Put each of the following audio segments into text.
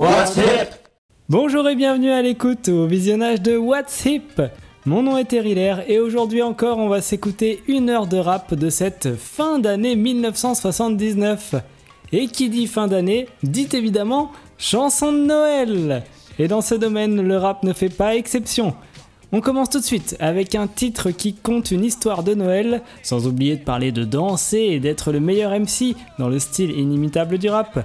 What's Hip? Bonjour et bienvenue à l'écoute au visionnage de What's Hip. Mon nom est Terry et aujourd'hui encore on va s'écouter une heure de rap de cette fin d'année 1979. Et qui dit fin d'année dit évidemment chanson de Noël. Et dans ce domaine, le rap ne fait pas exception. On commence tout de suite avec un titre qui compte une histoire de Noël, sans oublier de parler de danser et d'être le meilleur MC dans le style inimitable du rap.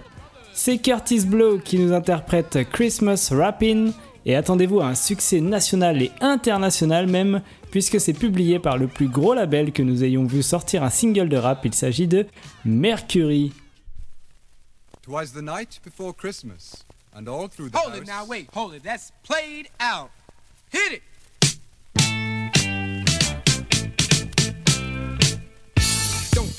C'est Curtis Blow qui nous interprète Christmas Rappin' et attendez-vous à un succès national et international même, puisque c'est publié par le plus gros label que nous ayons vu sortir un single de rap, il s'agit de Mercury. Twas the night before Christmas, and all through the Hold house... it now, wait, hold it. That's played out. Hit it.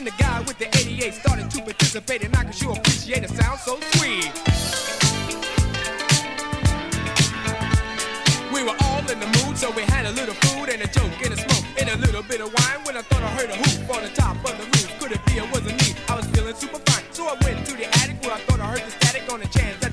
And the guy with the 88 started to participate, and I could sure appreciate a sound so sweet. We were all in the mood, so we had a little food and a joke and a smoke and a little bit of wine. When I thought I heard a hoop on the top of the roof, could it be it wasn't me? I was feeling super fine, so I went to the attic where I thought I heard the static on the chance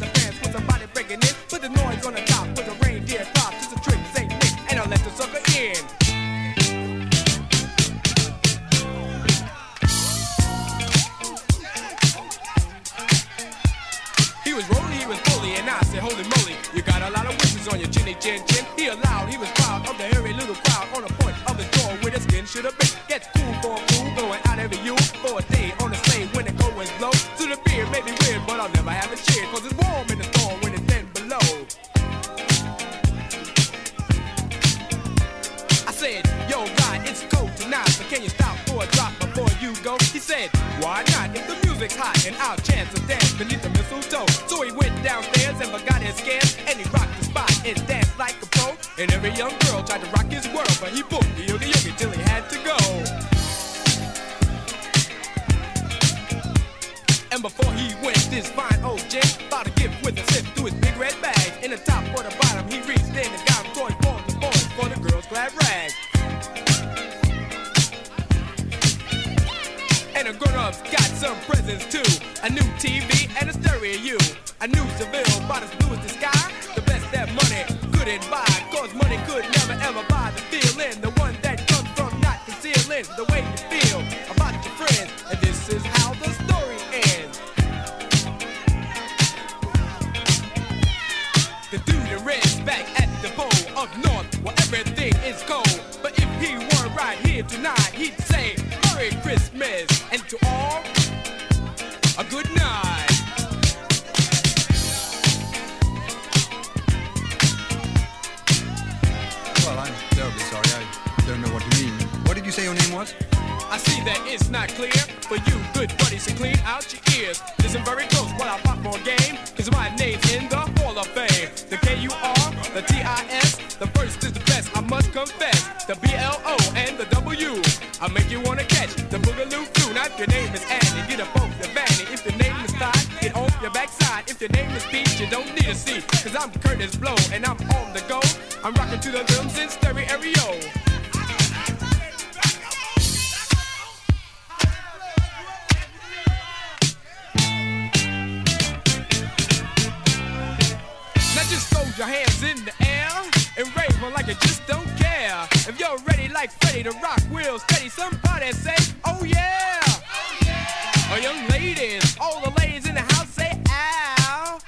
chin chin. He allowed, he was proud of the hairy little crowd on the point of the door where the skin should have been. Gets cool for a fool, going out every you for a day on the sleigh when the cold winds blow. To the beer may be weird, but I'll never have a cheer, cause it's warm in the storm when it's 10 below. I said, yo, God, it's cold tonight, but can you stop for a drop before you go? He said, why not? If the music's hot and I'll chance a dance beneath the mistletoe. So he went downstairs and forgot his scares, and he And every young girl tried to rock his world, but he booked the yogi yogi till he had to go. And before he went, this fine old gent bought a gift with a sip through his big red bag. In the top or the bottom, he reached in and got toys for the boys for the girls' glad rags. And the grown-ups got some presents too. A new TV and a stereo. A new Seville, about as blue as the sky. The best that money couldn't buy. Cause money could never ever buy the feeling. The one that comes from not concealing the way you feel about your friends. And this is how the story ends. The dude in red's back at the pole up north where everything is cold. But if he were right here tonight, he'd say Merry Christmas and to all a good night. Say your name was? I see that it's not clear for you, good buddies, to clean out your ears. Listen very close while I pop more game, cause my name's in the Hall of Fame. The K-U-R, the T-I-S, the first is the best, I must confess. The B-L-O and the W, I make you wanna catch the Boogaloo Crew. Now if your name is Annie, get up off your vanity. If your name is Todd, get off your backside. If your name is Pete, you don't need a seat, cause I'm Kurtis Blow and I'm on the go. I'm rocking to the rhythms like Freddy, the rock will steady. Somebody say, oh yeah. Oh yeah. Oh, young ladies, all the ladies in the house say, ow.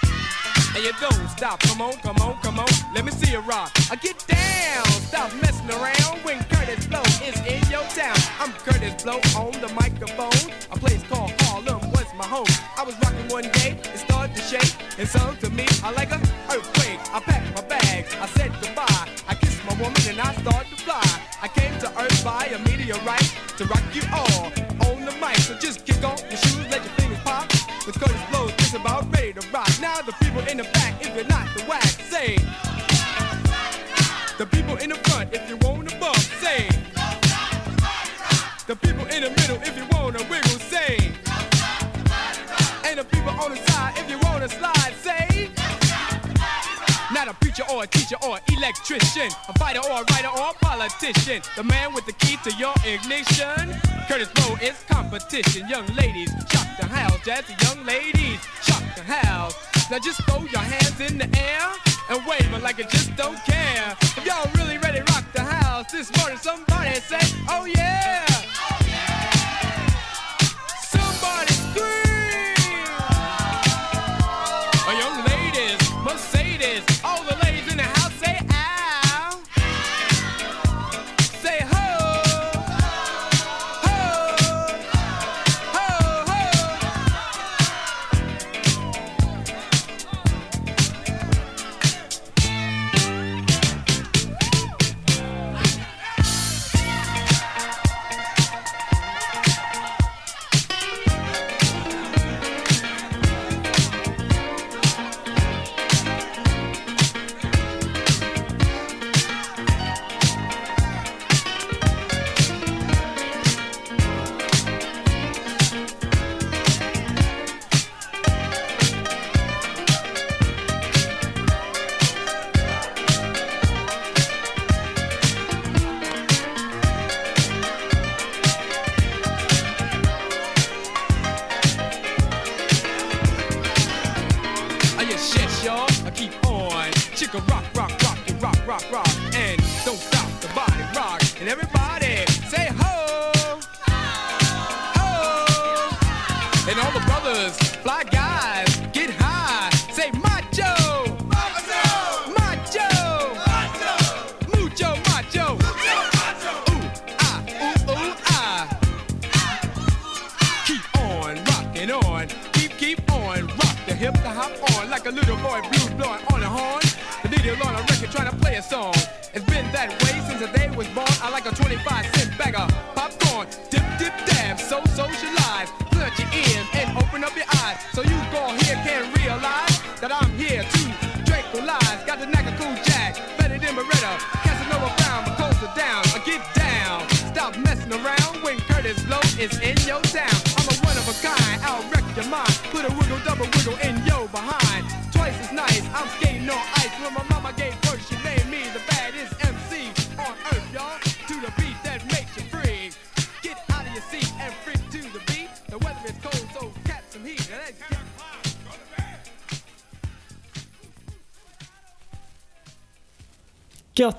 And you don't stop, come on, come on, come on. Let me see you rock. I get down, stop messing around when Kurtis Blow is in your town. I'm Kurtis Blow on the microphone. A place called Harlem was my home. I was rocking one day, it started to shake. And sounded to me I like a earthquake. I packed my bags, I said goodbye. I kissed my woman and I started by a meteorite to rock you all on the mic. So just electrician, a fighter or a writer or a politician. The man with the key to your ignition. Kurtis Blow is competition. Young ladies, shock the house. Jazzy young ladies, shock the house. Now just throw your hands in the air and wave it like you just don't care. If y'all really ready rock the house this morning, somebody say, oh yeah.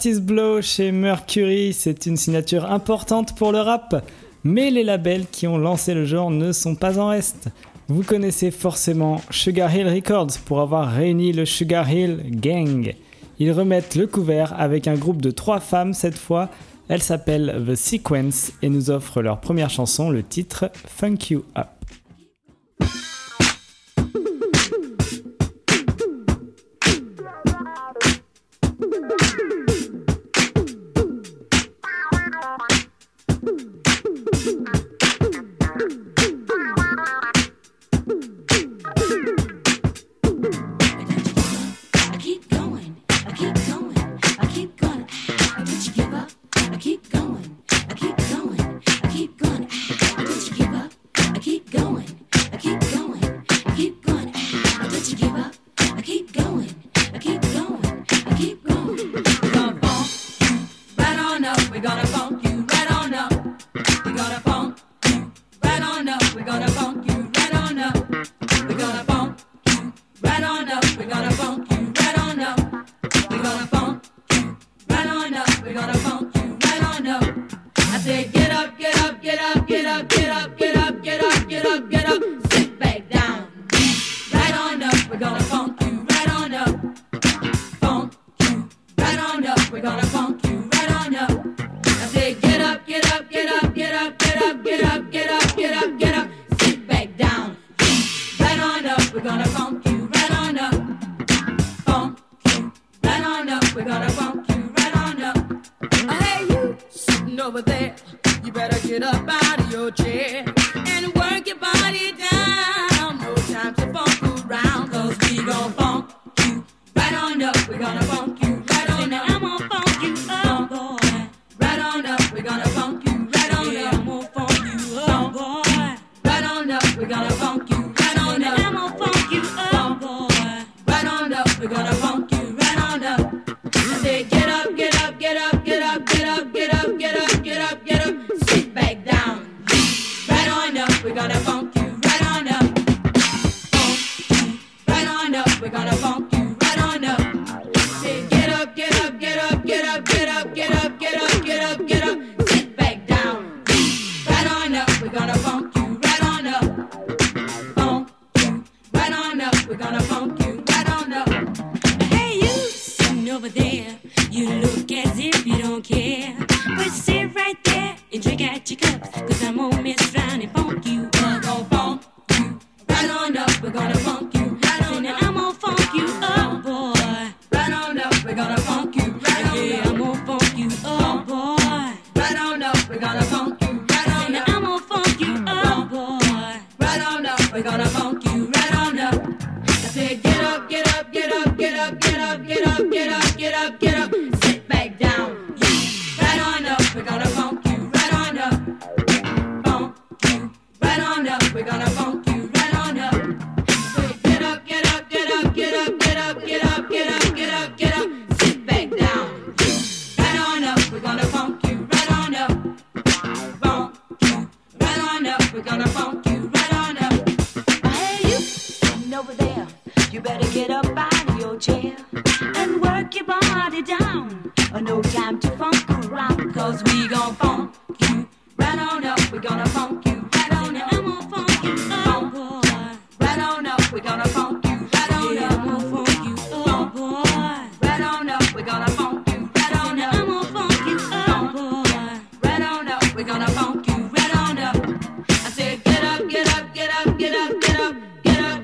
Curtis Blow chez Mercury, c'est une signature importante pour le rap, mais les labels qui ont lancé le genre ne sont pas en reste. Vous connaissez forcément Sugar Hill Records pour avoir réuni le Sugar Hill Gang. Ils remettent le couvert avec un groupe de trois femmes cette fois. Elles s'appellent The Sequence et nous offrent leur première chanson, le titre Funk You Up.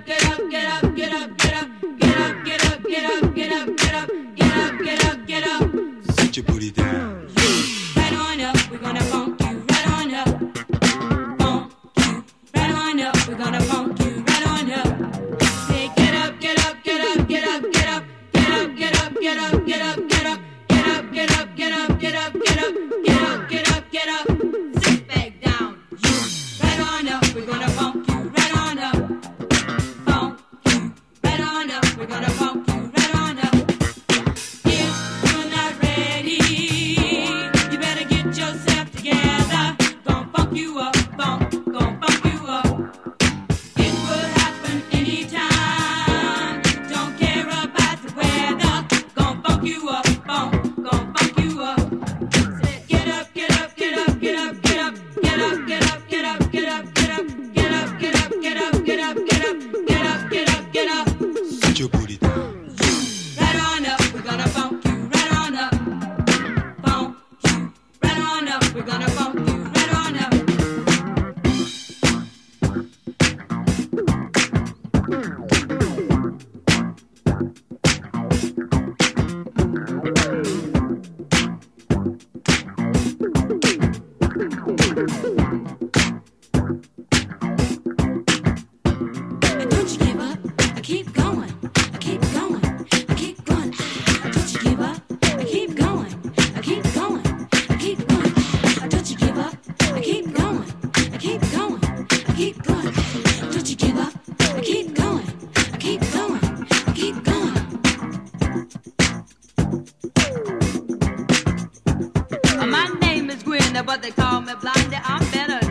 get up, get up. blinder, but they call me blind. I'm better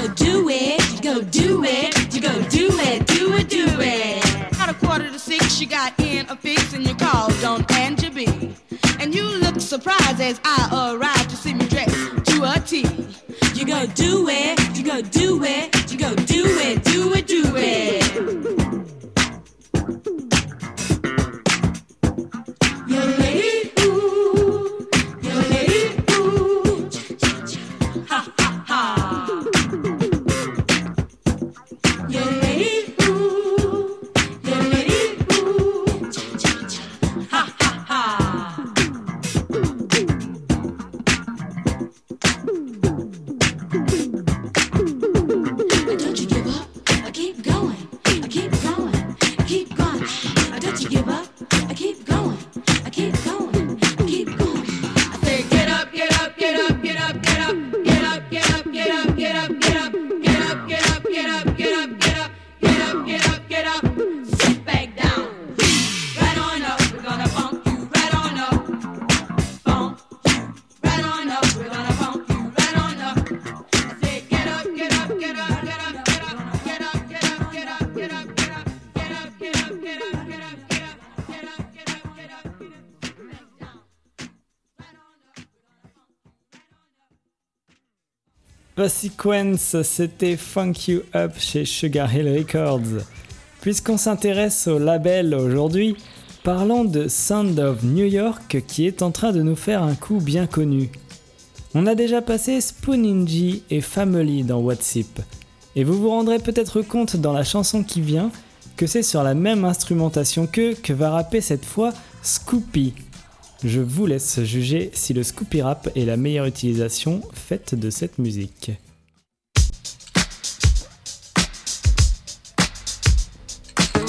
go do it, you go do it, you go do it, do it, do it. At a quarter to six, you got in a fix and you called on Angie B. And you looked surprised as I arrived to see me dressed to a T. You go do it, you go do it, you go do it, do it, do it. Sequence, c'était Funk You Up chez Sugar Hill Records. Puisqu'on s'intéresse au label aujourd'hui, parlons de Sound of New York qui est en train de nous faire un coup bien connu. On a déjà passé Spooninji et Family dans WhatsApp, et vous vous rendrez peut-être compte dans la chanson qui vient que c'est sur la même instrumentation que que va rapper cette fois Scoopy, je vous laisse juger si le Scoopy Rap est la meilleure utilisation faite de cette musique.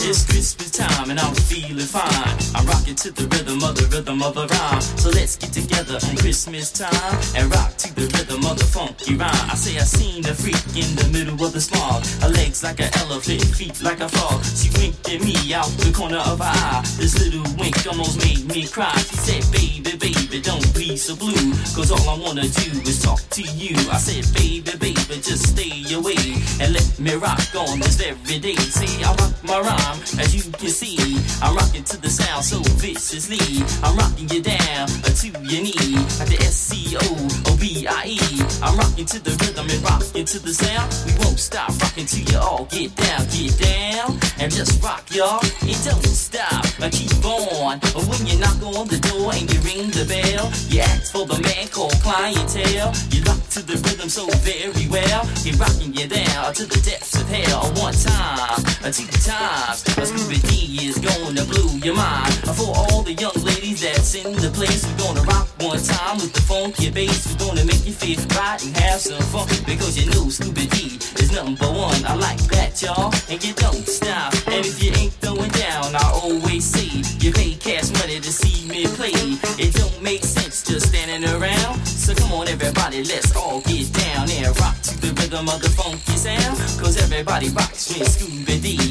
It's Christmas time and I'm feeling fine. I'm rocking to the rhythm of the rhythm of the rhyme. So let's get together on Christmas time and rock to the rhythm of the funky rhyme. I say I seen a freak in the middle of the smog. Her legs like an elephant, feet like a frog. She winked at me out the corner of her eye. This little wink almost made me cry. She said, baby, baby, don't be so blue. Cause all I wanna do is talk to you. I said, baby, baby, just stay away and let me rock on this every day. See, I rock my rhyme, as you can see. I'm rocking to the sound so viciously. I'm rocking you down to your knee, like the S C O O B I E. I'm rocking to the rhythm and rocking to the sound. We won't stop rocking till you all get down, get down, and just rock, y'all. It don't stop, I keep on. When you knock on the door and you ring the bell, you ask for the man called clientele. You rock to the rhythm so very well. You're rocking you down to the depths of hell. One time, two times, a Scooby D is gonna blow your mind. For all the young ladies that's in the place, we're gonna rock one time with the funky bass. We're gonna make you feel right and have some fun because you know Scooby D is number one. I like that, y'all, and you don't stop. And if you ain't throwing down, I always say you pay cash money to see me play. It don't make sense just standing around. So come on, everybody, let's all get down and rock to the rhythm of the funky sound. Cause everybody rocks with Scooby D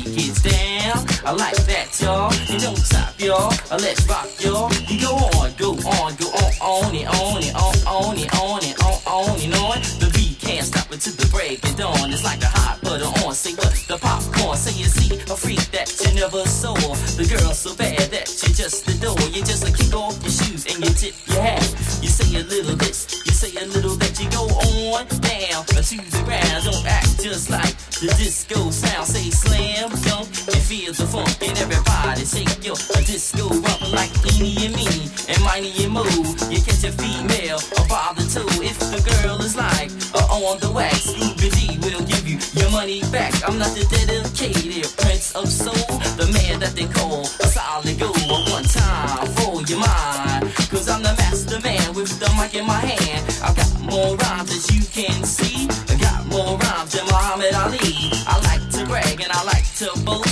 I like that, y'all. You don't stop, y'all. Uh, Let's rock, y'all. You go on, go on, go on, on and on and on, on and on and on, on and on. The beat can't stop until the break of dawn. It's like the hot butter on. Say what? The popcorn. Say you see a freak that you never saw. The girl so bad that you just adore. You just uh, kick off your shoes and you tip your hat. You say a little this, you say a little that. You go on down to the ground. Don't act just like the disco sound. Say slam dunk feel the funk and everybody shake your disco rump like Eenie and me and Miney and Moo. You catch a female or by the toe if the girl is like on the wax. Scooby D will give you your money back. I'm not the dedicated prince of soul, the man that they call a solid gold. One time for your mind, cause I'm the master man with the mic in my hand. I've got more rhymes as you can see. I got more rhymes than Muhammad Ali. I like to brag and I like to boast.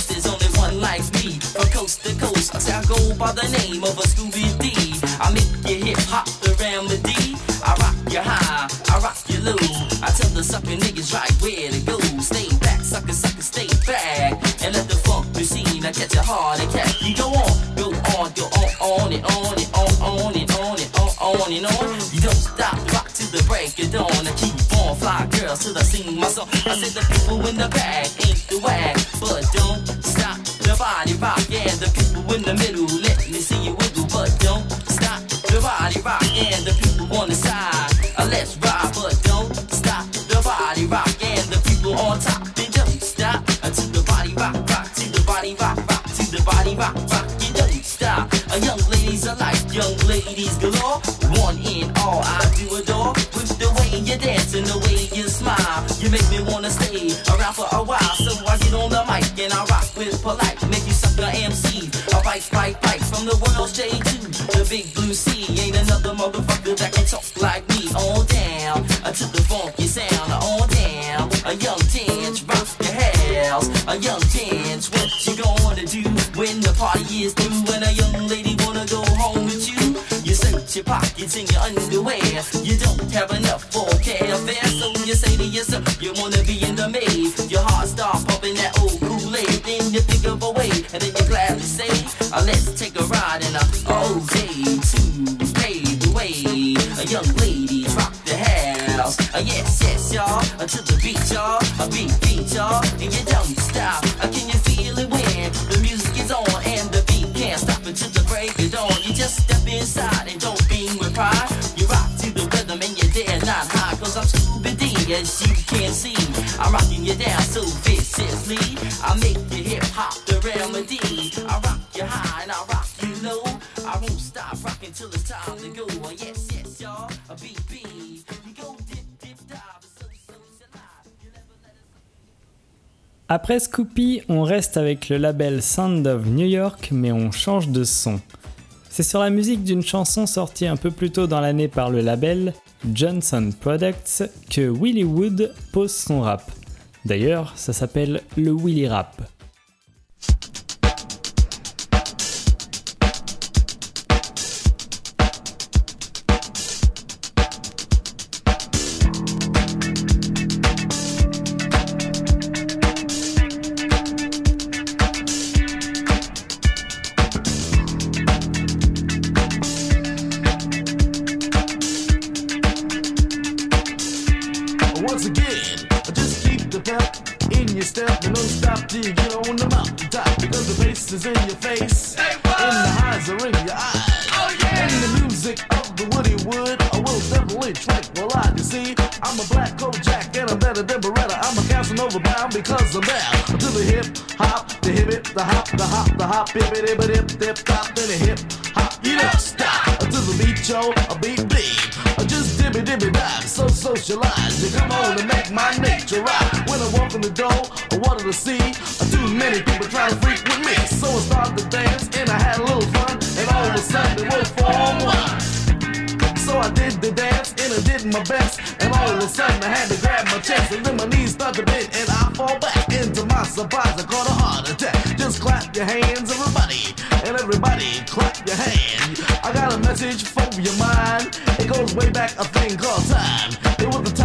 By the name of a Scooby D. I make you hip hop the remedy. I rock you high, I rock you low. I tell the sucker niggas right where to go. Stay back, sucker, sucker, stay back. And let the funk machine I catch a heart attack. You go on, go on, go on, on and on and on, on and on and on, on and on. You don't stop, rock to the break of dawn. I keep on fly girls till I sing my song. I said the people in the back ain't the whack, but don't stop the body rock. Yeah, the people in the middle, ladies galore. One in all, I do adore with the way you dance and the way you smile. You make me wanna stay around for a while, so I get on the mic and I rock with polite. Make you suck the MC. I bite, bite, bite from the world's J to the big blue sea. Ain't another motherfucker that can talk like me. On down uh, to the funky sound. On down, a young dance, rock your house. A young dance, what you gonna do when the party is through? Pockets in your underwear. You don't have enough for carefare, so you say to yourself, you wanna be in the maze. Your heart start pumping that old Kool-Aid. Then you think of a way, and then you gladly say, uh, let's take a ride in a OJ to pave the way. A young lady rock the house. Uh, yes, yes, y'all. Uh, to the beat, y'all. A beat, beat, y'all. And you don't stop. Uh, can you feel it when the music is on and the beat can't stop until the break of dawn? You just step inside and Après Scoopy, on reste avec le label Sound of New York, mais on change de son. C'est sur la musique d'une chanson sortie un peu plus tôt dans l'année par le label Johnson Products que Willie Wood pose son rap. D'ailleurs, ça s'appelle le Willie Rap. once again. Just keep the pep in your step and don't stop till you get on the mountaintop. because the bass is in your face and the eyes are in your eyes. Oh, yeah. And the music of the Woody Wood I will definitely tranquilize you. See, I'm a black coat jack and I'm better than Beretta. I'm a Casanova bound because I'm down to the hip hop, the hip it, the hop, the hop, the hop, hip it, hip it, hip, hip, hop, then the hip hop. You don't stop to the beat, yo, a beat beat Dibby dibby dive, so socialize. You come on and make my nature rock. When I walk in the door, I wanted to see too many people trying to freak with me. So I started to dance and I had a little fun, and all of a sudden it was form one. So I did the dance I did my best, and all of a sudden I had to grab my chest, and then my knees start to bend and I fall back. Into my surprise, I caught a heart attack. Just clap your hands, everybody, and everybody clap your hands. I got a message for your mind. It goes way back a thing called time.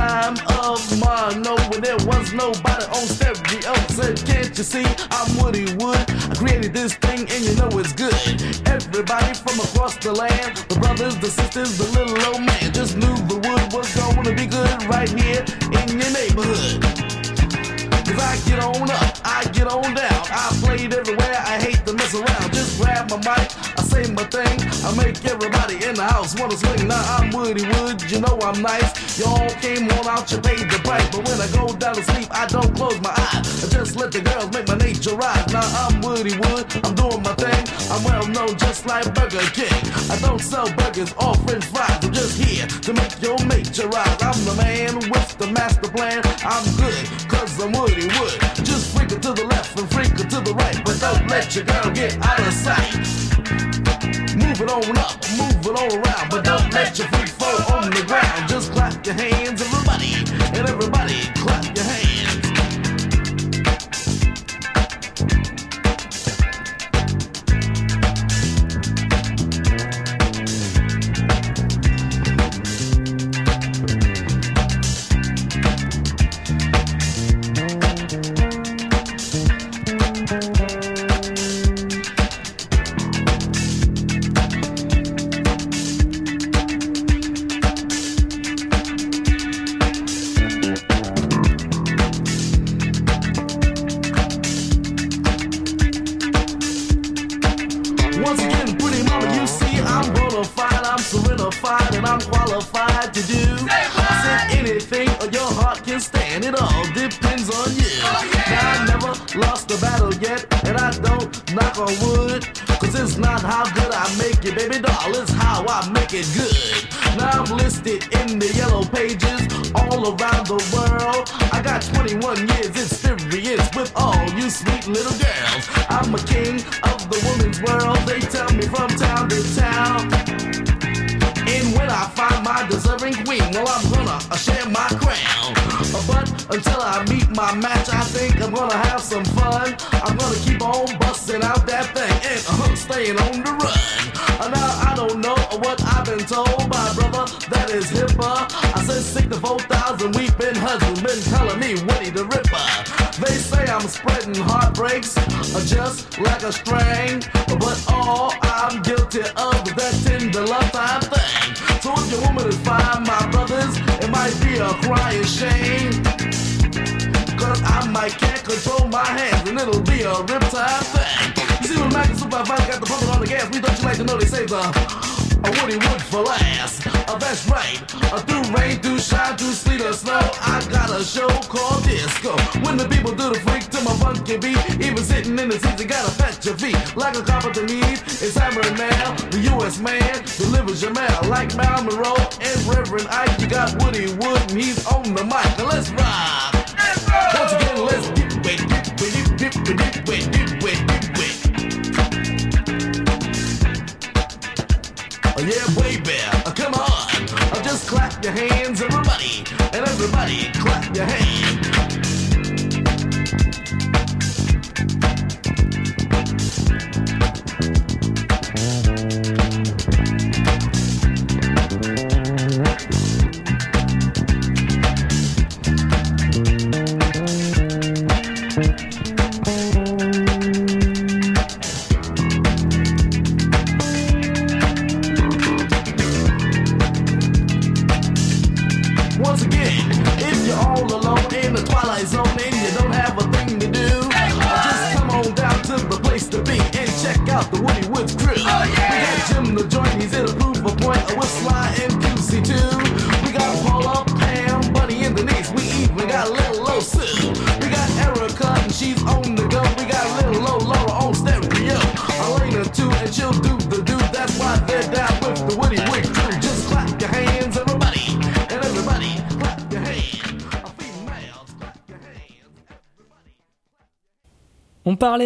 Time of mono when there was nobody on stereo. Said, can't you see I'm Woody Wood? I created this thing and you know it's good. Everybody from across the land, the brothers, the sisters, the little old man, just knew the wood was gonna be good right here in your neighborhood. Cause I get on up, I get on down. I played everywhere, I hate to mess around. Just grab my mic, say my thing. I make everybody in the house wanna swing. Now I'm Woody Wood, you know I'm nice. Y'all came on out, you paid the price. But when I go down to sleep, I don't close my eyes. I just let the girls make my nature rise. Now I'm Woody Wood, I'm doing my thing. I'm well known just like Burger King. I don't sell burgers or french fries. I'm just here to make your nature rise. I'm the man with the master plan. I'm good, cause I'm Woody Wood. Just freak it to the left and freak it to the right. But don't let your girl get out of sight. It on up, move it all around. But don't let your feet fall on the ground. Just clap your hands, everybody. And everybody clap a crying shame. Cause I might can't control my hands and it'll be a riptide thing. You see when Mac and Supervisor got the pump on the gas, we don't you like to know they say the a Woody Wood for last. Uh, that's right. Uh, through rain, through shine, through sleet or snow, I got a show called Disco. When the people do the freak to my funky beat, even sitting in the seats, you gotta fetch your feet. Like a cop at the needs, it's hammering now. The U.S. man delivers your mail. Like Mal Monroe and Reverend Ike, you got Woody Wood and he's on the mic. Now let's rock. Once again, let's get wet, get wet, get wet, get wet, Oh yeah, baby, uh, come on. Uh, just clap your hands, everybody, and everybody clap your hands.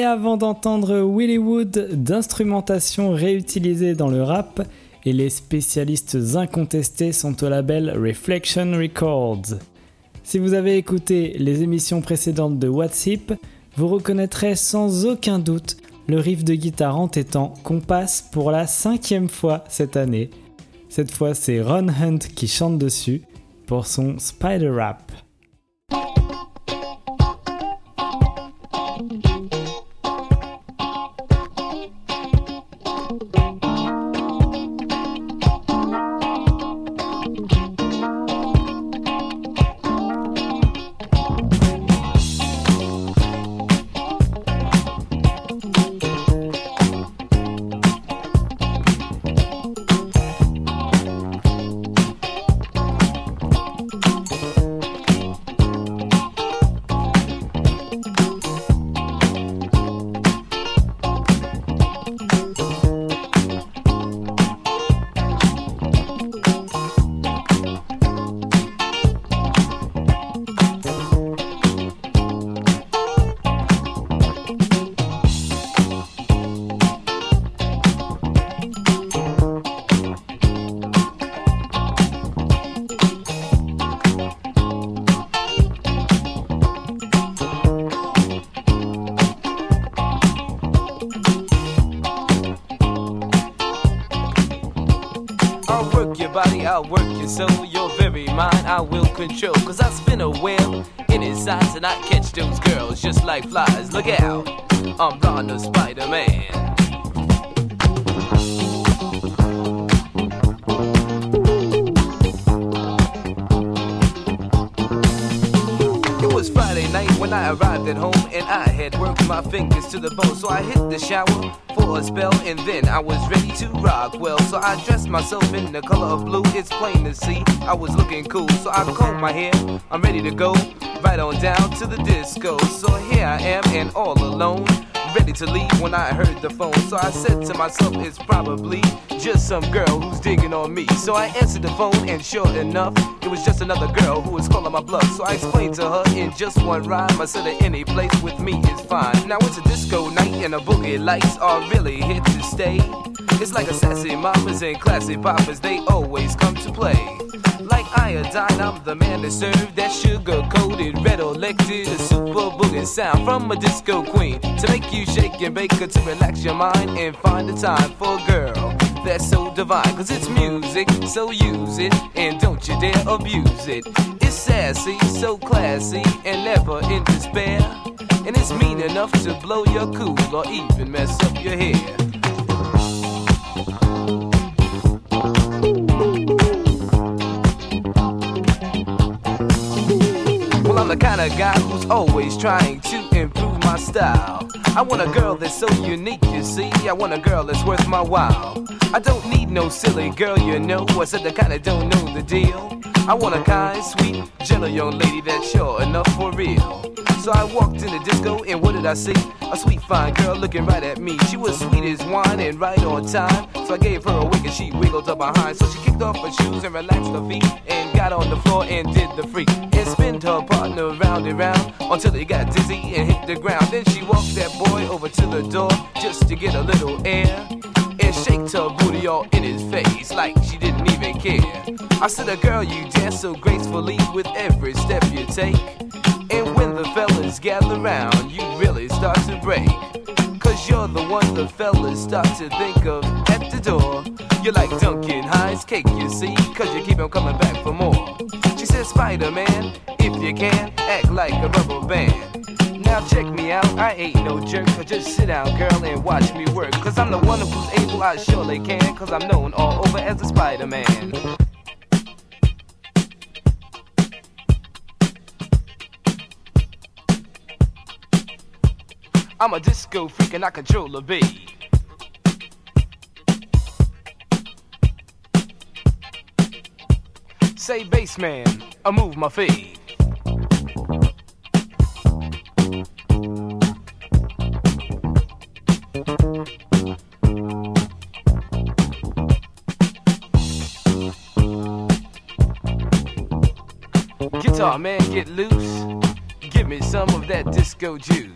Avant d'entendre Willy Wood d'instrumentation réutilisée dans le rap et les spécialistes incontestés sont au label Reflection Records. Si vous avez écouté les émissions précédentes de What's Hip, vous reconnaîtrez sans aucun doute le riff de guitare entêtant qu'on passe pour la cinquième fois cette année. Cette fois c'est Ron Hunt qui chante dessus pour son Spider Rap. Night when I arrived at home and I had worked my fingers to the bone. So I hit the shower for a spell and then I was ready to rock. Well, so I dressed myself in the color of blue. It's plain to see I was looking cool. So I combed my hair. I'm ready to go right on down to the disco. So here I am and all alone. Ready to leave when I heard the phone. So I said to myself, it's probably just some girl who's digging on me. So I answered the phone, and sure enough, it was just another girl who was calling my bluff. So I explained to her in just one rhyme. I said that any place with me is fine. Now it's a disco night, and the boogie lights are really here to stay. It's like a sassy mamas and classy poppers, they always come to play. Like iodine, I'm the man that served that sugar coated, red elected, a super boogie sound from a disco queen to make you shake and bake or to relax your mind and find the time for a girl that's so divine. Cause it's music, so use it and don't you dare abuse it. It's sassy, so classy, and never in despair. And it's mean enough to blow your cool or even mess up your hair. I'm the kind of guy who's always trying to improve my style. I want a girl that's so unique, you see. I want a girl that's worth my while. I don't need no silly girl, you know. I said the kind that don't know the deal. I want a kind, sweet, gentle young lady that's sure enough for real. So I walked in the disco, and what did I see? A sweet, fine girl looking right at me. She was sweet as wine and right on time. So I gave her a wink, and she wiggled up behind. So she kicked off her shoes and relaxed her feet, and got on the floor and did the freak. And spin her partner round and round until he got dizzy and hit the ground. Then she walked that boy over to the door just to get a little air and shaked her booty all in his face like she didn't even care. I said, "A girl, you dance so gracefully with every step you take." The fellas gather round, you really start to break. Cause you're the one the fellas start to think of at the door. You're like Duncan Hines cake, you see, cause you keep on coming back for more. She said, Spider Man, if you can, act like a rubber band. Now check me out, I ain't no jerk, so just sit down, girl, and watch me work. Cause I'm the one who's able, I surely can, cause I'm known all over as a Spider Man. I'm a disco freak and I control the beat. Say bass man, I move my feet. Guitar man, get loose. Give me some of that disco juice.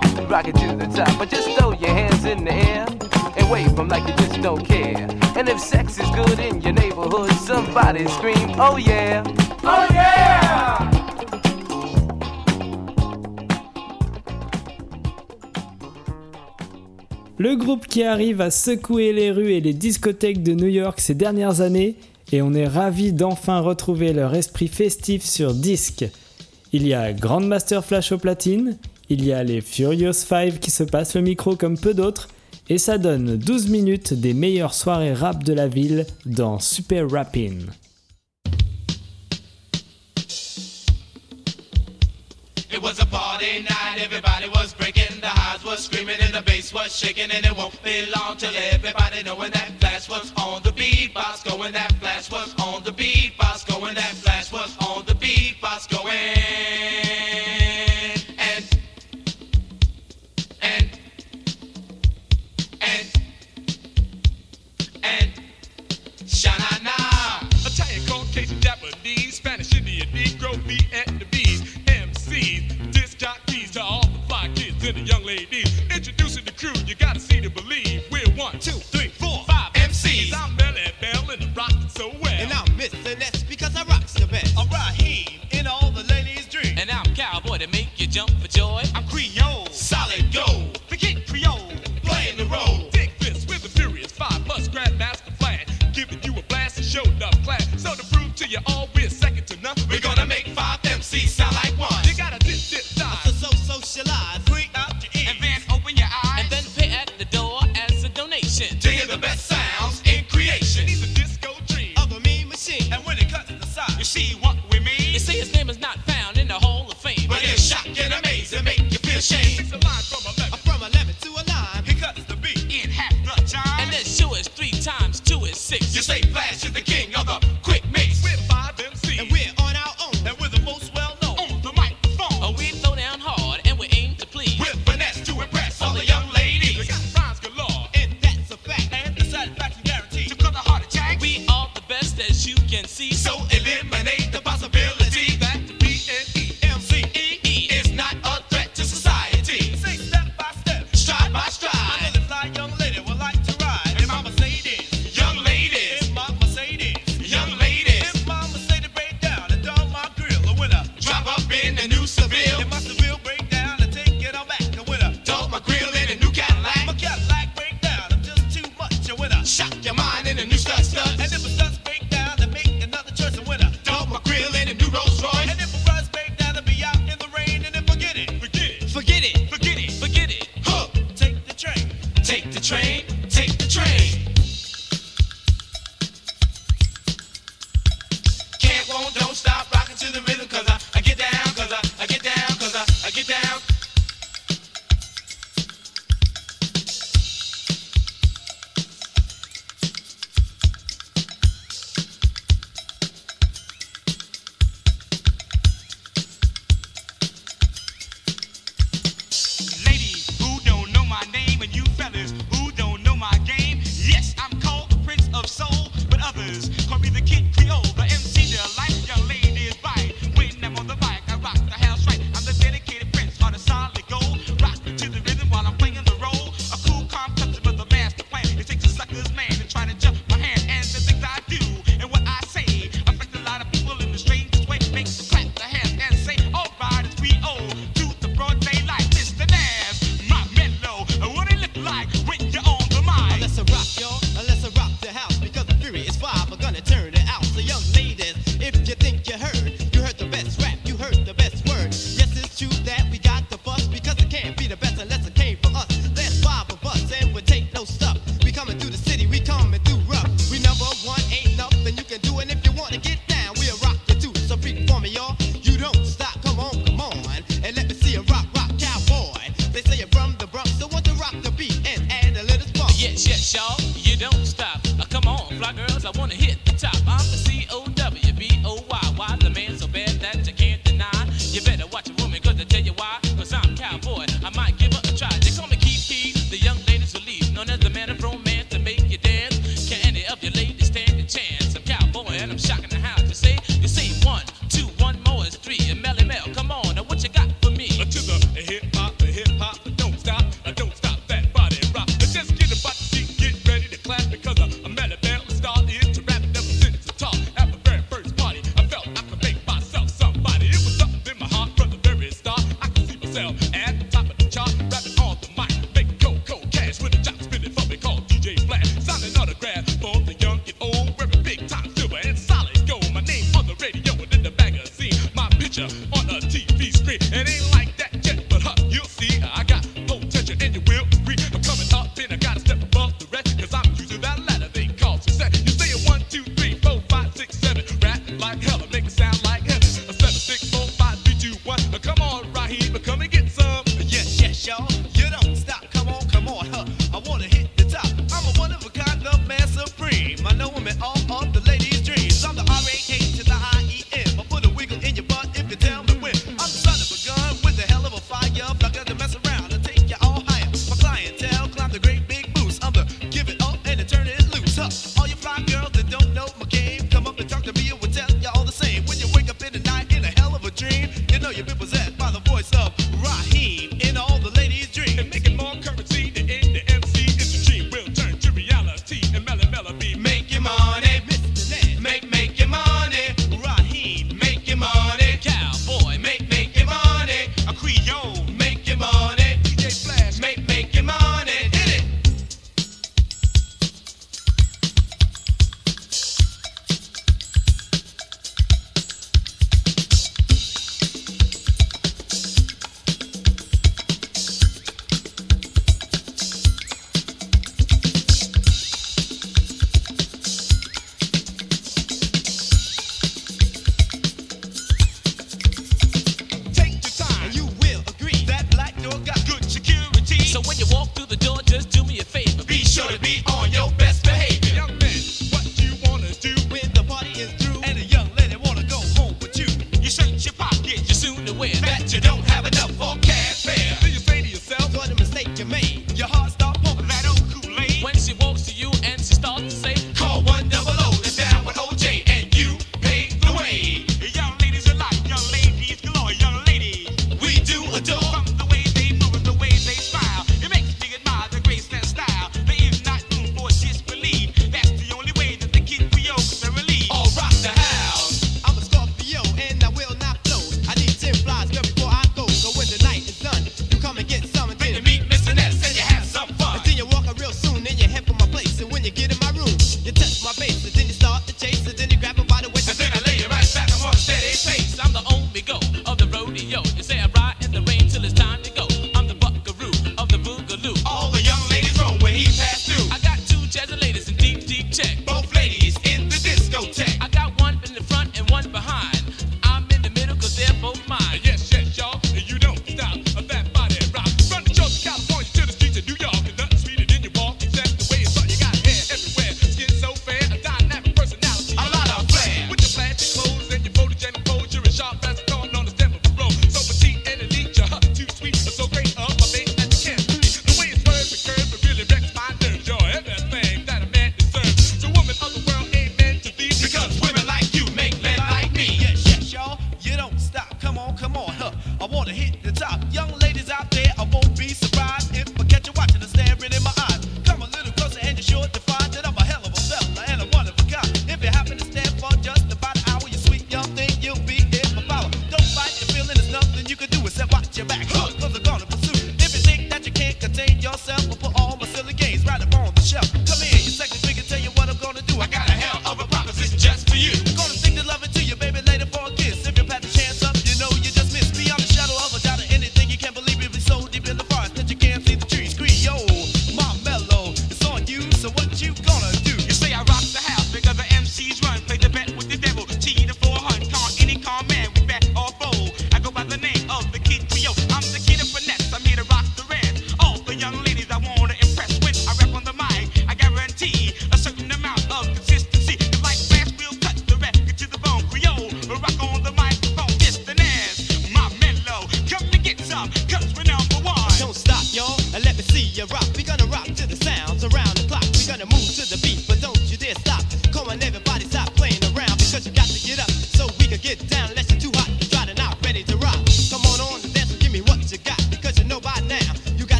y'all, rock it to the top. But just throw your hands in the air and wave them like you just don't care. And if sex is good in your neighborhood, somebody scream, oh yeah, oh yeah. Le groupe qui arrive à secouer les rues et les discothèques de New York ces dernières années, et on est ravi d'enfin retrouver leur esprit festif sur disque. Il y a Grandmaster Flash au platine, il y a les Furious 5 qui se passent le micro comme peu d'autres, et ça donne 12 minutes des meilleures soirées rap de la ville dans Super Rappin'. Fly kids and the young ladies. Introducing the crew, you gotta see to believe. We're one, two, three, four, five MCs. I'm Melle Mel and I'm rocking so well. And I'm Mr. Ness because I rocks the best. I'm Rahiem in all the ladies' dream. And I'm cowboy to make you jump for joy. I'm Creole, solid gold. Forget Creole. Playing the role. Take this with the Furious Five plus Grandmaster Flash, giving you a blast and show enough class. So to prove to you all we're second to none, We're gonna make five MCs sound like one. You gotta dip dip dive. So socialize, see what we mean? You see his name is not found in the Hall of Fame. but it's shocking, and amaze and make you feel shame. It's a line from 11. From 11 to a 9, he cuts the beat. In half the time. And then show is three times two is six. You say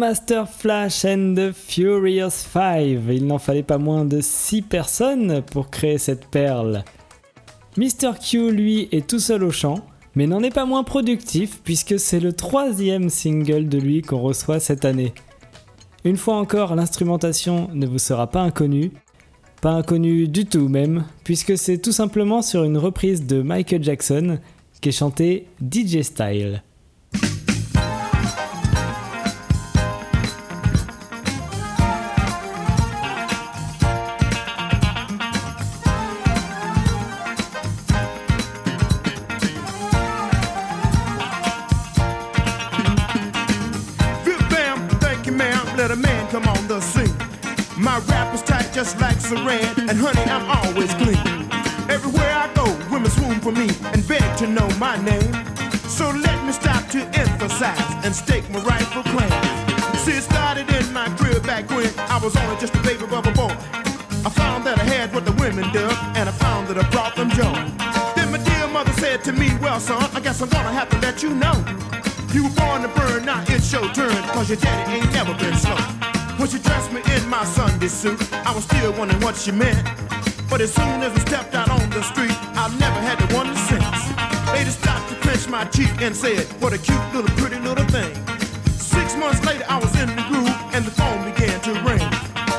Grandmaster Flash and the Furious Five. Il n'en fallait pas moins de 6 personnes pour créer cette perle. Mr. Q, lui, est tout seul au chant, mais n'en est pas moins productif puisque c'est le troisième single de lui qu'on reçoit cette année. Une fois encore, l'instrumentation ne vous sera pas inconnue, pas inconnue du tout même, puisque c'est tout simplement sur une reprise de Michael Jackson qui est chantée DJ Style. My name. So let me stop to emphasize and stake my rightful claim. See, it started in my crib back when I was only just a baby bubble boy. I found that I had what the women dug, and I found that I brought them joy. Then my dear mother said to me, Well, son, I guess I'm gonna have to let you know. You were born to burn, now it's your turn, cause your daddy ain't never been slow. When she dressed me in my Sunday suit, I was still wondering what she meant. But as soon as we stepped out on the street, I never had to wonder since. Pinch my cheek and said, What a cute little pretty little thing. Six months later, I was in the groove and the phone began to ring.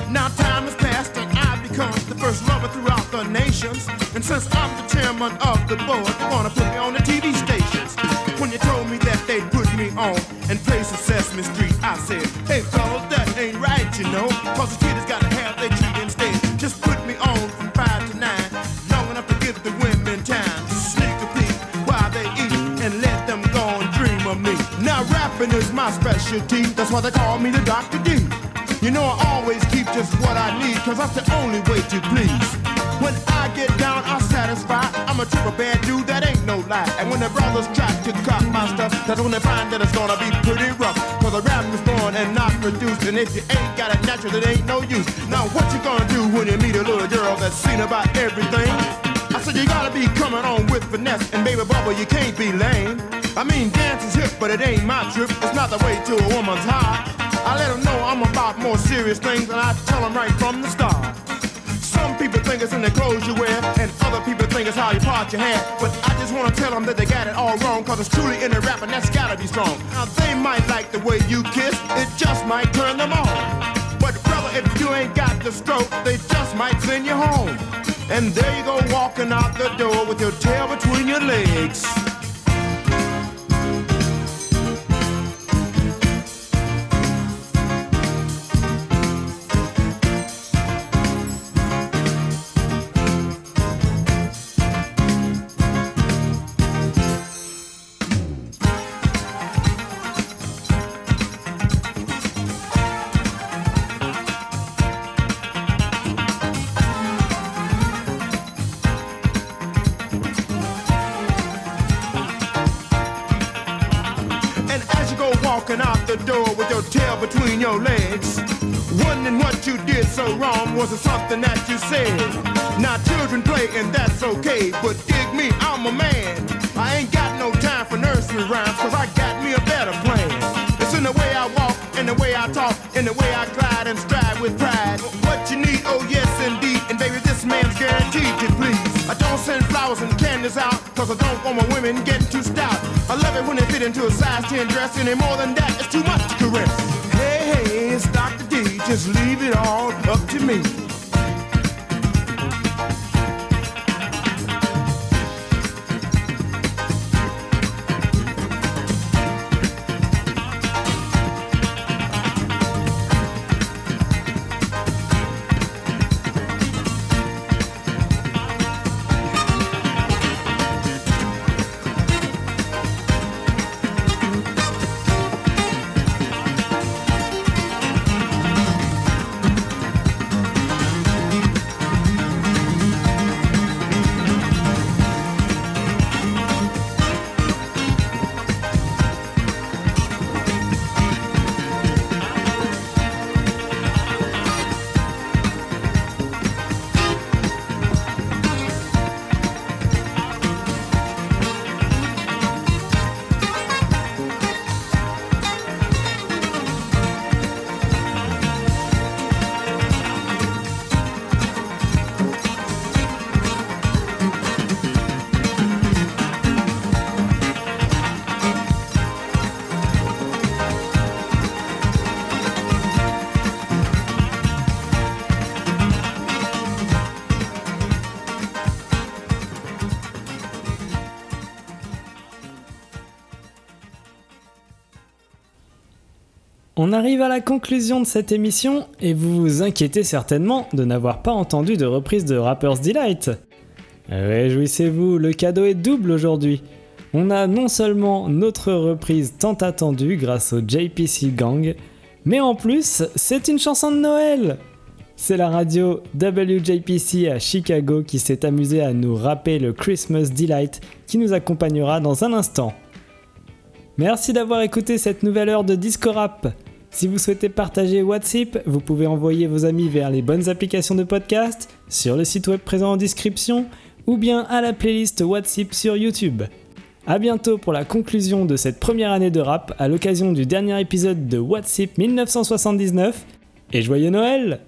Now time has passed and I've become the first lover throughout the nations. And since I'm the chairman of the board, they wanna put me on the TV stations. When you told me that they'd put me on and of Sesame Street, I said, Hey fellas, that ain't right, you know. Cause my specialty, that's why they call me the Dr. D. You know I always keep just what I need, cause that's the only way to please. When I get down, I'm satisfied. I'm a triple bad dude, that ain't no lie. And when the brothers try to cop my stuff, that's when they find that it's gonna be pretty rough. Cause the rap is born and not produced. And if you ain't got it natural, it ain't no use. Now what you gonna do when you meet a little girl that's seen about everything? I said you gotta be coming on with finesse, and baby bubble, you can't be lame. I mean, dance is hip, but it ain't my trip. It's not the way to a woman's heart. I let them know I'm about more serious things, and I tell them right from the start. Some people think it's in the clothes you wear, and other people think it's how you part your hair. But I just wanna tell them that they got it all wrong, cause it's truly in the rap, and that's gotta be strong. Now they might like the way you kiss, it just might turn them on. But brother, if you ain't got the stroke, they just might send you home. And there you go walking out the door with your tail between your legs. The door with your tail between your legs. Wondering what you did so wrong, was it something that you said? Now children play and that's okay, but dig me, I'm a man. I ain't got no time for nursery rhymes, cause I got me a better plan. It's in the way I walk, in the way I talk, in the way I glide and stride with pride. What you need, oh yes indeed, and baby this man's guaranteed to please. I don't send flowers and candies out, cause I don't want my women getting. I love it when they fit into a size 10 dress, any more than that, it's too much to caress. Hey, hey, it's Dr. D, just leave it all up to me. On arrive à la conclusion de cette émission et vous vous inquiétez certainement de n'avoir pas entendu de reprise de Rapper's Delight. Réjouissez-vous, le cadeau est double aujourd'hui. On a non seulement notre reprise tant attendue grâce au JPC Gang, mais en plus, c'est une chanson de Noël. C'est la radio WJPC à Chicago qui s'est amusée à nous rapper le Christmas Delight qui nous accompagnera dans un instant. Merci d'avoir écouté cette nouvelle heure de Disco Rap. Si vous souhaitez partager WhatsApp, vous pouvez envoyer vos amis vers les bonnes applications de podcast, sur le site web présent en description, ou bien à la playlist WhatsApp sur YouTube. A bientôt pour la conclusion de cette première année de rap à l'occasion du dernier épisode de WhatsApp 1979. Et joyeux Noël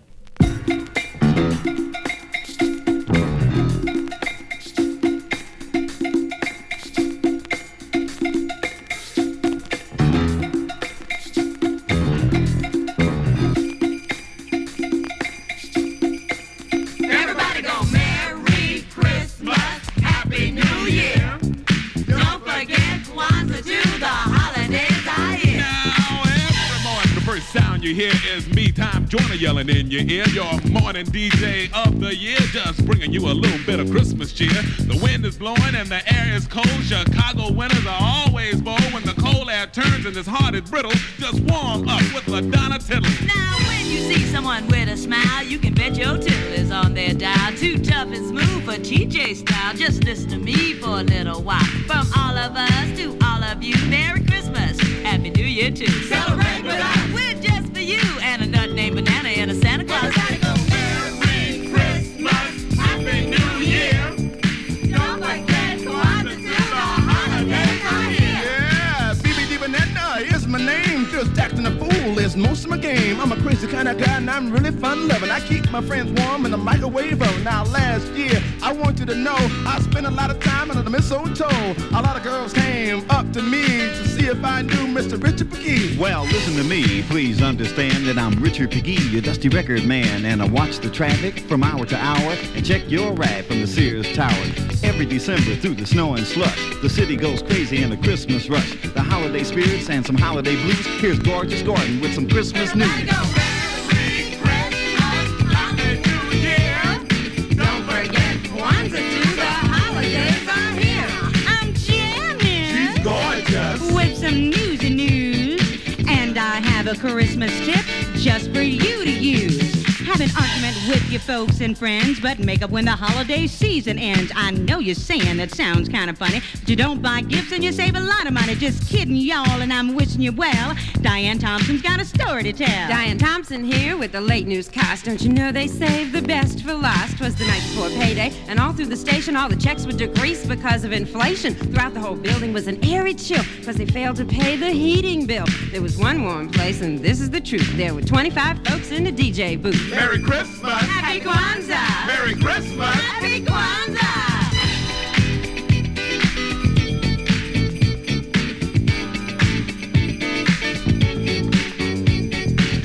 Tom Joyner, yelling in your ear. Your morning DJ of the year, just bringing you a little bit of Christmas cheer. The wind is blowing and the air is cold. Chicago winters are always bold. When the cold air turns and this heart is brittle, just warm up with LaDonna Tittle. Now, when you see someone with a smile, you can bet your tip is on their dial. Too tough and smooth for TJ style. Just listen to me for a little while. From all of us to all of you, Merry Christmas, Happy New Year too. Celebrate with us. Is most of my game. I'm a crazy kind of guy and I'm really fun loving. I keep my friends warm in the microwave oven. Now, last year, I want you to know I spent a lot of time under the mistletoe. A lot of girls came up to me to see if I knew Mr. Richard McGee. Well, listen to me. Please understand that I'm Richard Pegue, your dusty record man, and I watch the traffic from hour to hour and check your ride from the Sears Tower. Every December through the snow and slush, the city goes crazy in a Christmas rush. The holiday spirits and some holiday blues. Here's Gorgeous Gordon with some Christmas news. Happy Christmas! Happy New Year! Don't forget Kwanzaa too, the holidays are here. I'm Janet. She's gorgeous. With some newsy news. And I have a Christmas tip just with your folks and friends, but make up when the holiday season ends. I know you're saying that sounds kind of funny, but you don't buy gifts and you save a lot of money. Just kidding, y'all, and I'm wishing you well. Diane Thompson's got a story to tell. Diane Thompson here with the late newscast. Don't you know they saved the best for last? Was the night before payday, and all through the station, all the checks were decreased because of inflation. Throughout the whole building was an airy chill because they failed to pay the heating bill. There was one warm place, and this is the truth. There were 25 folks in the DJ booth. Merry Christmas! Happy Kwanzaa! Merry Christmas! Happy Kwanzaa!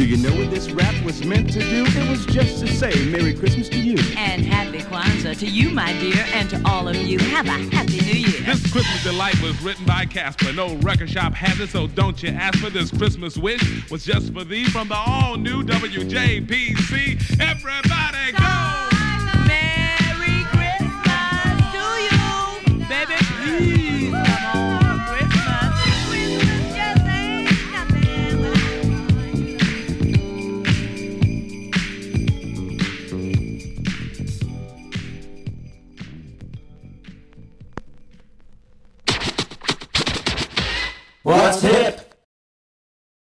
You know what this rap was meant to do? It was just to say Merry Christmas to you. And happy Kwanzaa to you, my dear, and to all of you. Have a happy new year. This Christmas Delight was written by Casper. No record shop has it, so don't you ask for this Christmas wish. Was just for thee from the all new WJPC. Everybody go! você